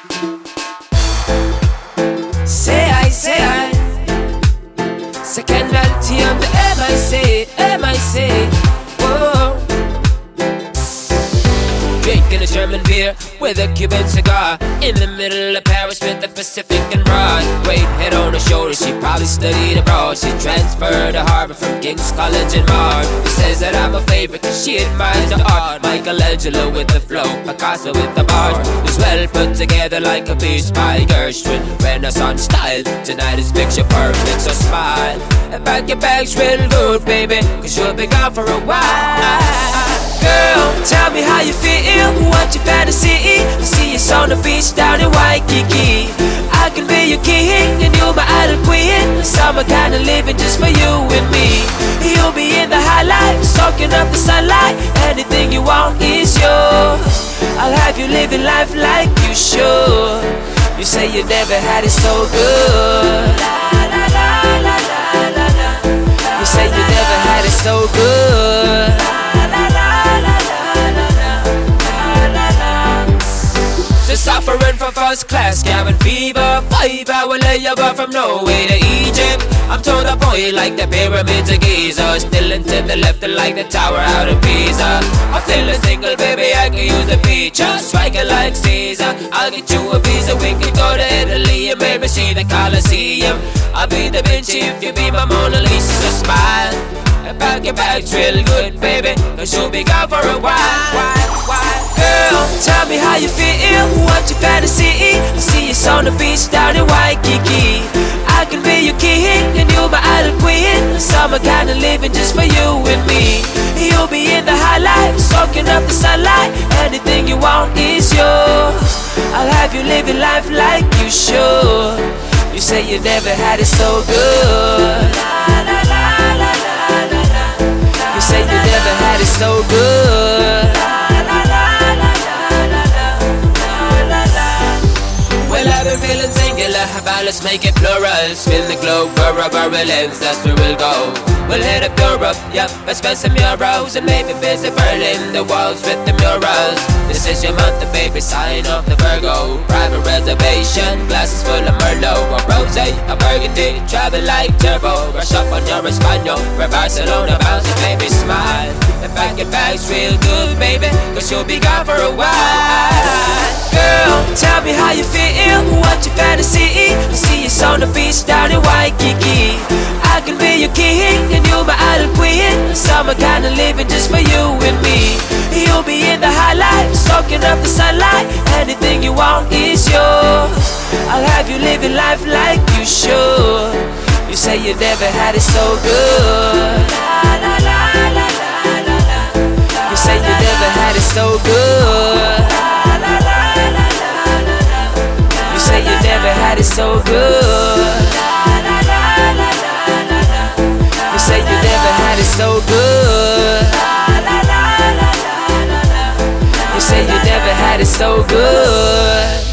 Say I, say I. Second reality of the MIC, MIC. Whoa. Drinking a German beer with a Cuban cigar in the middle of Paris with the Pacific and Broadway head on. She probably studied abroad. She transferred to Harvard from King's College in Mars. She says that I'm a favorite cause she admires the art. Michelangelo with the flow, Picasso with the bars. Is well put together like a piece by Gershwin. Renaissance style. Tonight is picture perfect, so smile. And pack your bags real good, baby, cause you'll be gone for a while. Girl, tell me how you feel, what your fantasy See us on the beach down in Waikiki Summer kind of living just for you and me You'll be in the high life, soaking up the sunlight Anything you want is yours I'll have you living life like you should You say you never had it so good You say you never had it so good suffering from first class cabin fever. Five hour layover from Norway to Egypt. I'm told I'm boy like the pyramids of Giza. Still into the left like the tower out of Pisa. I'm feeling single, baby, I can use a feature. Striking like Caesar. I'll get you a visa. We can go to Italy and maybe see the Colosseum. I'll be da Vinci if you be my Mona Lisa. So smile. And pack your bags real good, baby. Cause you'll be gone for a while. Girl, tell me how you feel, what your fantasy See us on the beach down in Waikiki Summer kind of living just for you and me. You'll be in the high life, soaking up the sunlight. Anything you want is yours. I'll have you living life like you should. You say you never had it so good. You about let's make it plural. Spin the globe for a lens, that's where we'll go. We'll hit up Europe, yeah, let's spend some euros and maybe visit Berlin, the walls with the murals. This is your month, the baby, sign up the Virgo. Private reservation, glasses full of Merlot, a rose, a burgundy, travel like turbo. Rush up on your Espanol, where Barcelona bounce, baby, smile. And pack your bags real good, baby, cause you'll be gone for a while. Girl, tell me how you feel, what See us on the beach down in Waikiki. I can be your king and you're my idol queen. Summer kind of living just for you and me. You'll be in the high life, soaking up the sunlight. Anything you want is yours. I'll have you living life like you should. You say you never had it so good God is so good.